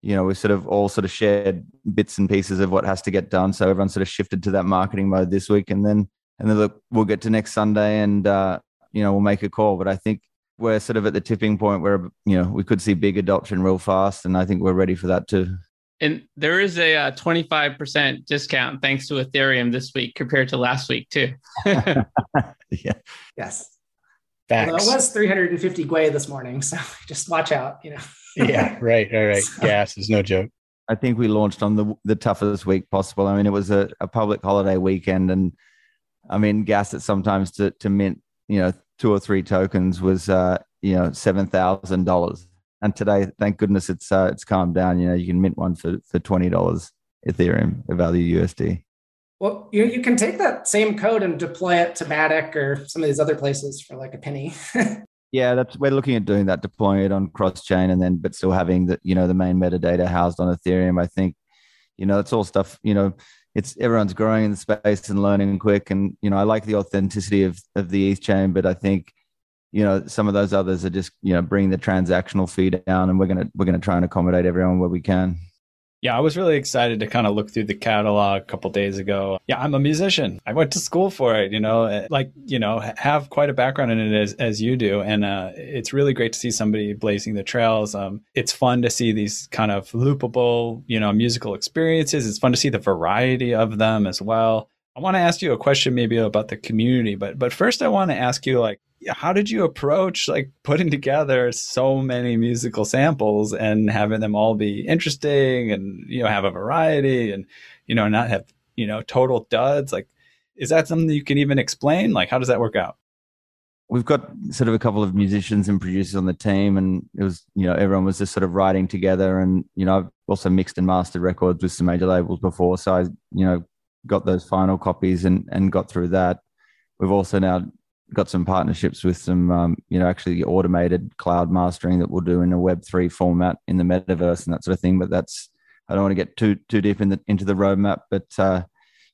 you know we sort of all sort of shared bits and pieces of what has to get done. So everyone sort of shifted to that marketing mode this week, and then and then look, we'll get to next Sunday and uh, you know we'll make a call. But I think we're sort of at the tipping point where you know we could see big adoption real fast, and I think we're ready for that too. And there is a uh, 25% discount thanks to Ethereum this week compared to last week too. yeah. Yes. Facts. Well, it was 350 Gwei this morning, so just watch out. You know. Yeah. Right. right, All right. Gas is no joke. I think we launched on the the toughest week possible. I mean, it was a, a public holiday weekend, and I mean, gas it sometimes to to mint you know two or three tokens was uh, you know seven thousand dollars. And today, thank goodness, it's uh, it's calmed down. You know, you can mint one for for twenty dollars Ethereum value USD. Well, you, you can take that same code and deploy it to Matic or some of these other places for like a penny. yeah, that's we're looking at doing that, deploying it on cross chain, and then but still having the you know the main metadata housed on Ethereum. I think you know it's all stuff you know it's everyone's growing in the space and learning quick. And you know, I like the authenticity of of the ETH chain, but I think you know some of those others are just you know bringing the transactional fee down, and we're gonna we're gonna try and accommodate everyone where we can. Yeah, I was really excited to kind of look through the catalog a couple days ago. Yeah, I'm a musician. I went to school for it, you know, eh, like, you know, have quite a background in it as, as you do. And uh, it's really great to see somebody blazing the trails. Um, it's fun to see these kind of loopable, you know, musical experiences. It's fun to see the variety of them as well. I want to ask you a question maybe about the community, but but first I want to ask you like how did you approach like putting together so many musical samples and having them all be interesting and you know have a variety and you know not have you know total duds? Like is that something you can even explain? Like how does that work out? We've got sort of a couple of musicians and producers on the team and it was you know everyone was just sort of writing together and you know i've also mixed and mastered records with some major labels before so i you know got those final copies and and got through that. We've also now got some partnerships with some, um, you know, actually automated cloud mastering that we'll do in a Web3 format in the metaverse and that sort of thing. But that's, I don't want to get too too deep in the, into the roadmap. But uh,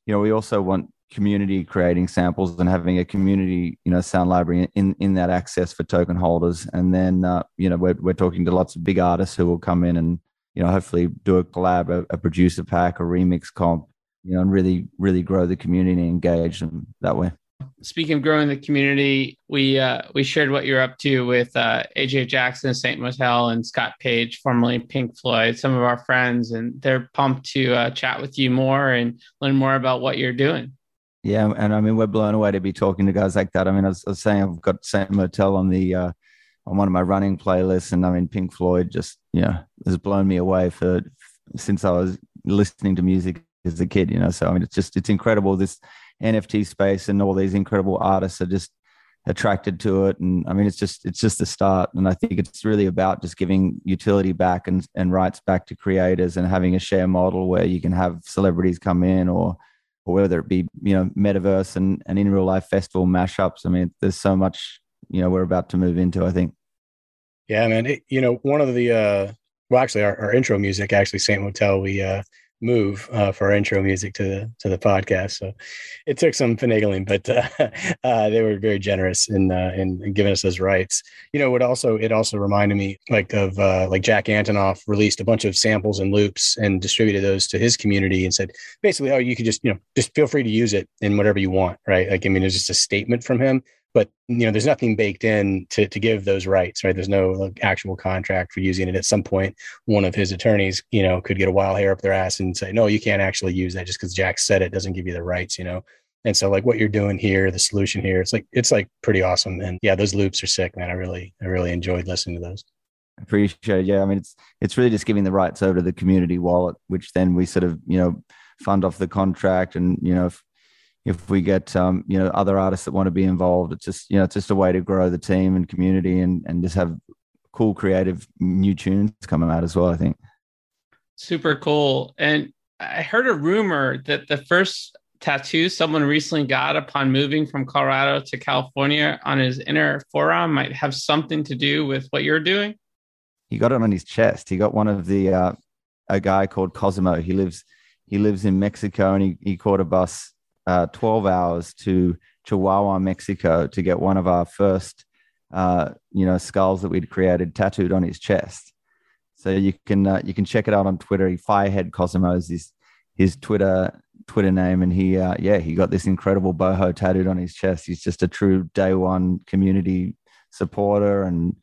you know, we also want community creating samples and having a community, you know, sound library in in that access for token holders. And then, uh, you know, we're we're talking to lots of big artists who will come in and you know hopefully do a collab, a, a producer pack, a remix comp, you know, and really really grow the community and engage them that way speaking of growing the community, we uh, we shared what you're up to with uh, AJ Jackson, Saint Motel, and Scott Page, formerly Pink Floyd, some of our friends, and they're pumped to uh, chat with you more and learn more about what you're doing. Yeah, and I mean we're blown away to be talking to guys like that. I mean, I was, I was saying I've got Saint Motel on the uh, on one of my running playlists, and I mean Pink Floyd just yeah you know, has blown me away for since I was listening to music as a kid. You know, so I mean it's just it's incredible this NFT space and all these incredible artists are just attracted to it. And I mean, it's just it's just the start. And I think it's really about just giving utility back and, and rights back to creators and having a share model where you can have celebrities come in or or whether it be you know metaverse and, and in real life festival mashups. I mean, there's so much you know we're about to move into. I think. Yeah, man. It, you know, one of the uh, well, actually, our, our intro music, actually, Saint Motel, we uh, move uh, for intro music to the to the podcast. So it took some finagling, but uh, uh, they were very generous in, uh, in, in giving us those rights. You know, what also it also reminded me like of uh, like Jack Antonoff released a bunch of samples and loops and distributed those to his community and said basically, oh, you could just you know just feel free to use it in whatever you want, right? Like I mean, it's just a statement from him but you know there's nothing baked in to, to give those rights right? There's no actual contract for using it. At some point one of his attorneys you know could get a wild hair up their ass and say no you can't actually use that just because jack said it doesn't give you the rights you know? And so like what you're doing here the solution here it's like it's like pretty awesome. And yeah those loops are sick man. I really i really enjoyed listening to those. Appreciate it. Yeah i mean it's it's really just giving the rights over to the community wallet which then we sort of you know fund off the contract and you know if if we get um, you know other artists that want to be involved it's just you know it's just a way to grow the team and community and and just have cool creative new tunes coming out as well i think. Super cool. And i heard a rumor that the first tattoo someone recently got upon moving from colorado to california on his inner forearm might have something to do with what you're doing. He got it on his chest. He got one of the uh, a guy called cosimo. He lives he lives in mexico and he, he caught a bus uh, 12 hours to Chihuahua, Mexico to get one of our first, uh, you know, skulls that we'd created tattooed on his chest. So you can uh, you can check it out on Twitter. He Firehead Cosimo is his Twitter Twitter name, and he uh, yeah he got this incredible boho tattooed on his chest. He's just a true day one community supporter and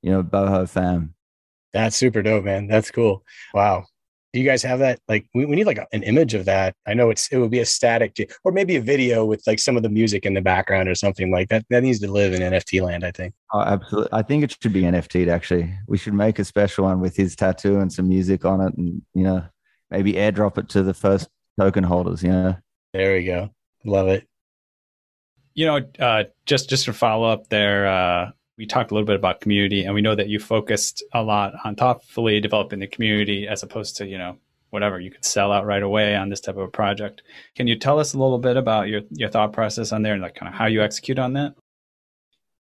you know boho fan. That's super dope, man. That's cool. Wow do you guys have that? Like we, we need like an image of that. I know it's it would be a static or maybe a video with like some of the music in the background or something like that. That needs to live in nft land i think. Oh absolutely i think it should be nft actually. We should make a special one with his tattoo and some music on it and you know maybe airdrop it to the first token holders you know? There we go. Love it. You know uh, just just to follow up there uh, we talked a little bit about community and we know that you focused a lot on thoughtfully developing the community as opposed to you know whatever you could sell out right away on this type of a project. Can you tell us a little bit about your your thought process on there and like kind of how you execute on that?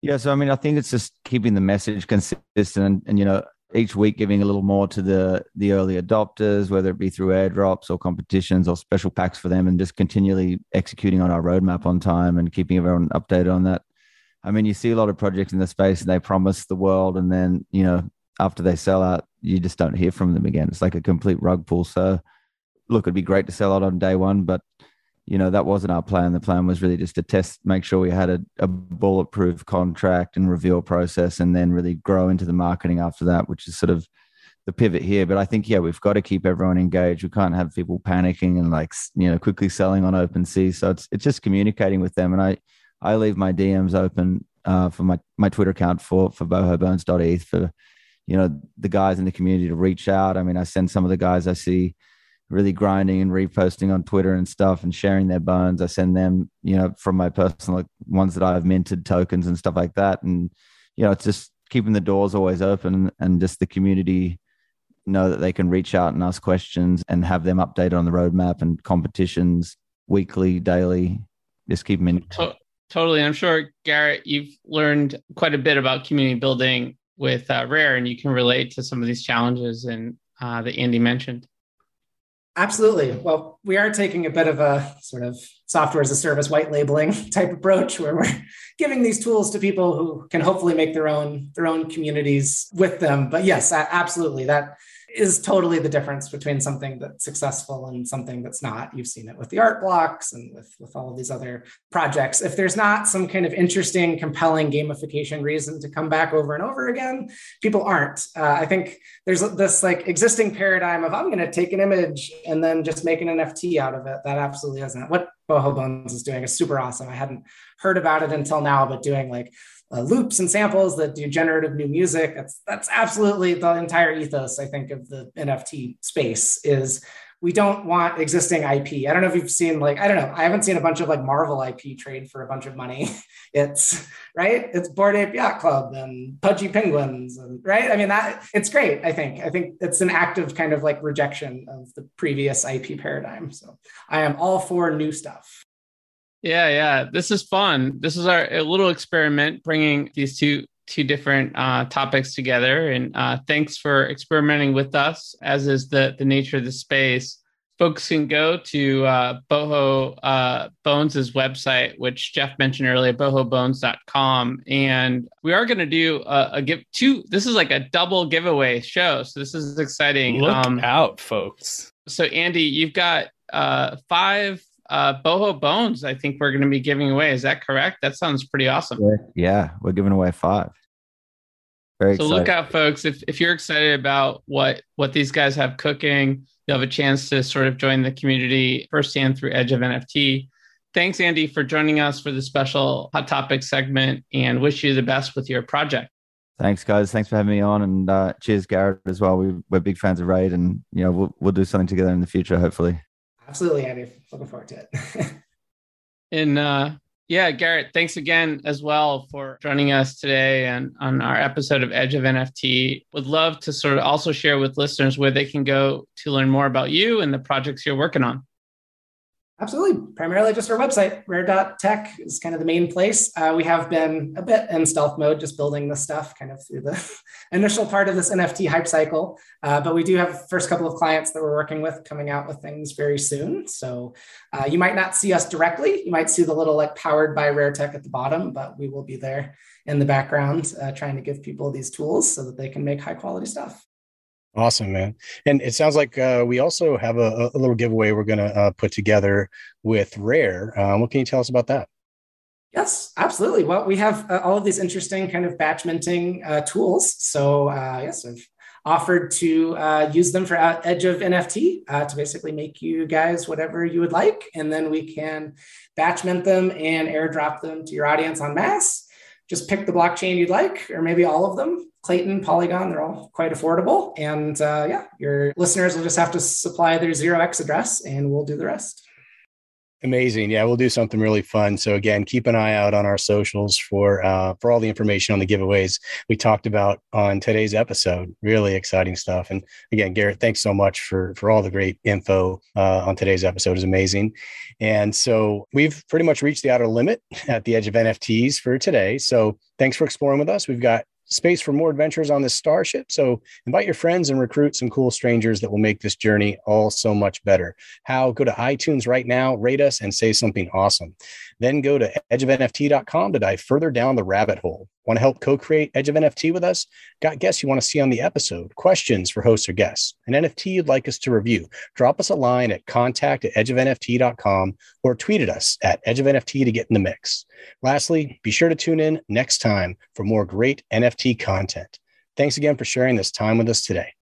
Yeah so i mean i think it's just keeping the message consistent and, and you know each week giving a little more to the the early adopters whether it be through airdrops or competitions or special packs for them and just continually executing on our roadmap on time and keeping everyone updated on that I mean, you see a lot of projects in the space and they promise the world, and then you know after they sell out, you just don't hear from them again. It's like a complete rug pull. So, look, it'd be great to sell out on day one, but you know that wasn't our plan. The plan was really just to test, make sure we had a, a bulletproof contract and reveal process, and then really grow into the marketing after that, which is sort of the pivot here. But I think yeah, we've got to keep everyone engaged. We can't have people panicking and like you know quickly selling on OpenSea. So it's it's just communicating with them, and I I leave my DMs open uh, for my, my Twitter account for for bohobones.eth for you know the guys in the community to reach out. I mean, I send some of the guys I see really grinding and reposting on Twitter and stuff and sharing their bones. I send them, you know, from my personal ones that I've minted tokens and stuff like that. And you know, it's just keeping the doors always open and just the community know that they can reach out and ask questions and have them updated on the roadmap and competitions weekly, daily. Just keep them in. Totally. I'm sure, Garrett, you've learned quite a bit about community building with uh, Rair, and you can relate to some of these challenges and uh, that Andy mentioned. Absolutely. Well, we are taking a bit of a sort of software as a service white labeling type approach where we're giving these tools to people who can hopefully make their own their own communities with them. But yes, absolutely. That is totally the difference between something that's successful and something that's not. You've seen it with the art blocks and with, with all of these other projects. If there's not some kind of interesting, compelling gamification reason to come back over and over again, people aren't. Uh, I think there's this like existing paradigm of I'm going to take an image and then just make an NFT out of it. That absolutely isn't what Boho Bones is doing. is super awesome. I hadn't heard about it until now, but doing like uh, loops and samples that do generative new music. That's that's absolutely the entire ethos, I think, of the NFT space is we don't want existing IP. I don't know if you've seen like, I don't know, I haven't seen a bunch of like Marvel IP trade for a bunch of money. it's right, it's Bored Ape Yacht Club and Pudgy Penguins, and right. I mean, that it's great. I think. I think it's an active kind of like rejection of the previous IP paradigm. So I am all for new stuff. Yeah, yeah. This is fun. This is our little experiment bringing these two two different uh, topics together. And uh, thanks for experimenting with us, as is the the nature of the space. folks can go to uh, Boho uh, Bones' website, which Jeff mentioned earlier, bohobones.com. And we are going to do a, a, give two. This is like a double giveaway show. So this is exciting. Look um, out, folks. So, Andy, you've got uh, five uh, Boho Bones, I think we're going to be giving away. Is that correct? That sounds pretty awesome. Yeah, we're giving away five. Very so excited. look out, folks. If, if you're excited about what what these guys have cooking, you'll have a chance to sort of join the community firsthand through Edge of NFT. Thanks, Andy, for joining us for the special Hot Topic segment and wish you the best with your project. Thanks, guys. Thanks for having me on. And uh, cheers, Garrett, as well. We, we're big fans of Rair and, you know, we'll, we'll do something together in the future, hopefully. Absolutely, Andy. Looking forward to it. and uh, yeah, Garrett, thanks again as well for joining us today and on our episode of Edge of NFT. Would love to sort of also share with listeners where they can go to learn more about you and the projects you're working on. Absolutely. Primarily just our website, rair.tech is kind of the main place. Uh, we have been a bit in stealth mode, just building this stuff kind of through the initial part of this NFT hype cycle. Uh, but we do have first couple of clients that we're working with coming out with things very soon. So uh, you might not see us directly. You might see the little like powered by Rair Tech at the bottom, but we will be there in the background uh, trying to give people these tools so that they can make high quality stuff. Awesome, man. And it sounds like uh, we also have a, a, little giveaway we're going to uh, put together with Rair. Um, what can you tell us about that? Yes, absolutely. Well, we have uh, all of these interesting kind of batch minting uh, tools. So, uh, yes, I've offered to use them for Edge of NFT to basically make you guys whatever you would like. And then we can batch mint them and airdrop them to your audience on mass. Just pick the blockchain you'd like, or maybe all of them Klaytn, Polygon, they're all quite affordable. And uh, yeah, your listeners will just have to supply their 0x address and we'll do the rest. Amazing. Yeah, we'll do something really fun. So again, keep an eye out on our socials for uh, for all the information on the giveaways we talked about on today's episode. Really exciting stuff. And again, Garrett, thanks so much for for all the great info uh, on today's episode. is amazing. And so we've pretty much reached the outer limit at the edge of NFTs for today. So thanks for exploring with us. We've got space for more adventures on this starship. So invite your friends and recruit some cool strangers that will make this journey all so much better. How? Go to iTunes right now, rate us, and say something awesome. Then go to edgeofnft.com to dive further down the rabbit hole. Want to help co create Edge of NFT with us? Got guests you want to see on the episode? Questions for hosts or guests? An NFT you'd like us to review? Drop us a line at contact at edgeofnft.com or tweet at us at Edge of NFT to get in the mix. Lastly, be sure to tune in next time for more great NFT content. Thanks again for sharing this time with us today.